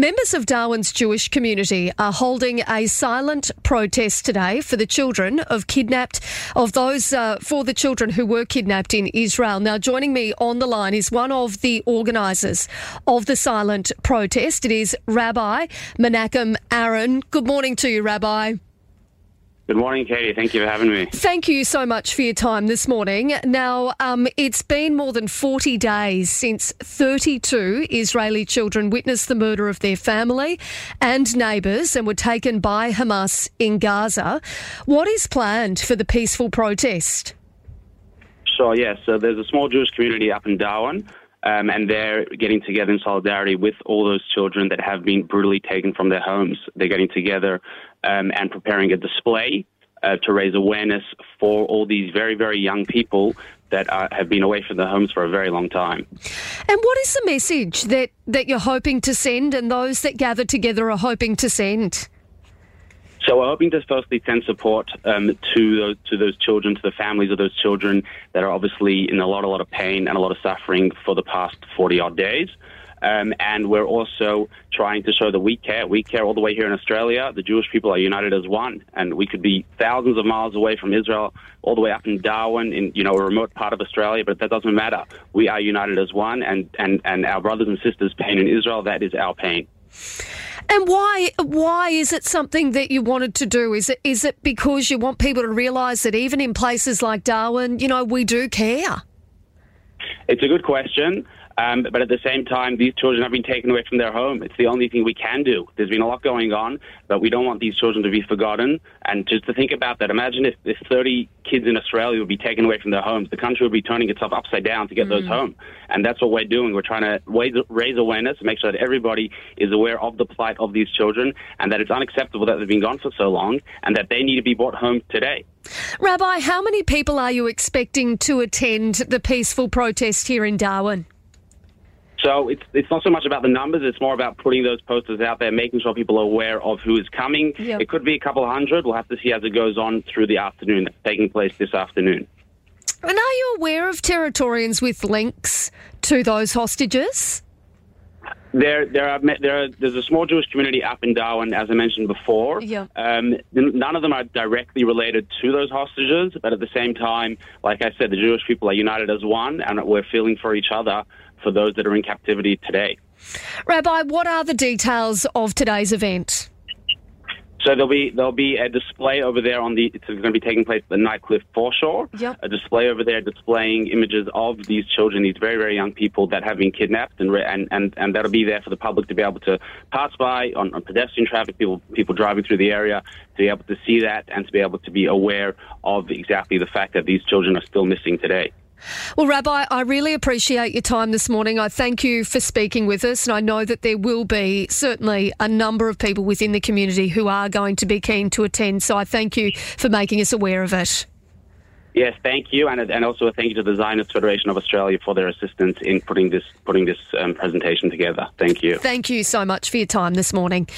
Members of Darwin's Jewish community are holding a silent protest today for the children of kidnapped of those uh, for the children who were kidnapped in Israel. Now, joining me on the line is one of the organisers of the silent protest. It is Rabbi Menachem Aron. Good morning to you, Rabbi. Good morning, Katie. Thank you for having me. Thank you so much for your time this morning. Now, um, it's been more than 40 days since 32 Israeli children witnessed the murder of their family and neighbours and were taken by Hamas in Gaza. What is planned for the peaceful protest? Sure, yes. So there's a small Jewish community up in Darwin. Um, and they're getting together in solidarity with all those children that have been brutally taken from their homes. They're getting together um, and preparing a display uh, to raise awareness for all these very, very young people that uh, have been away from their homes for a very long time. And what is the message that, that you're hoping to send and those that gather together are hoping to send? So we're hoping to firstly send support um, to those, to those children, to the families of those children that are obviously in a lot, a lot of pain and a lot of suffering for the past 40 odd days. Um, and we're also trying to show that we care. We care all the way here in Australia. The Jewish people are united as one, and we could be thousands of miles away from Israel, all the way up in Darwin, in you know a remote part of Australia, but that doesn't matter. We are united as one, and and and our brothers and sisters' pain in Israel that is our pain. And why why is it something that you wanted to do? Is it is it because you want people to realise that even in places like Darwin, you know, we do care? It's a good question. Um, but at the same time, these children have been taken away from their home. It's the only thing we can do. There's been a lot going on, but we don't want these children to be forgotten. And just to think about that, imagine if, if 30 kids in Australia would be taken away from their homes. The country would be turning itself upside down to get mm. those home. And that's what we're doing. We're trying to raise, raise awareness and make sure that everybody is aware of the plight of these children and that it's unacceptable that they've been gone for so long and that they need to be brought home today. Rabbi, how many people are you expecting to attend the peaceful protest here in Darwin? So it's it's not so much about the numbers; it's more about putting those posters out there, making sure people are aware of who is coming. Yep. It could be a couple of hundred. We'll have to see as it goes on through the afternoon. That's taking place this afternoon. And are you aware of Territorians with links to those hostages? There, there are, there are, there's a small Jewish community up in Darwin, as I mentioned before. Yeah. Um, none of them are directly related to those hostages, but at the same time, like I said, the Jewish people are united as one, and we're feeling for each other for those that are in captivity today. Rabbi, what are the details of today's event? So there'll be there'll be a display over there on the it's going to be taking place at the Nightcliff foreshore. Yep. A display over there displaying images of these children, these very very young people that have been kidnapped, and and and, and that'll be there for the public to be able to pass by on, on pedestrian traffic, people people driving through the area to be able to see that and to be able to be aware of exactly the fact that these children are still missing today. Well, Rabbi, I really appreciate your time this morning. I thank you for speaking with us, and I know that there will be certainly a number of people within the community who are going to be keen to attend. So I thank you for making us aware of it. Yes, thank you, and, and also a thank you to the Zionist Federation of Australia for their assistance in putting this putting this um, presentation together. Thank you. Thank you so much for your time this morning.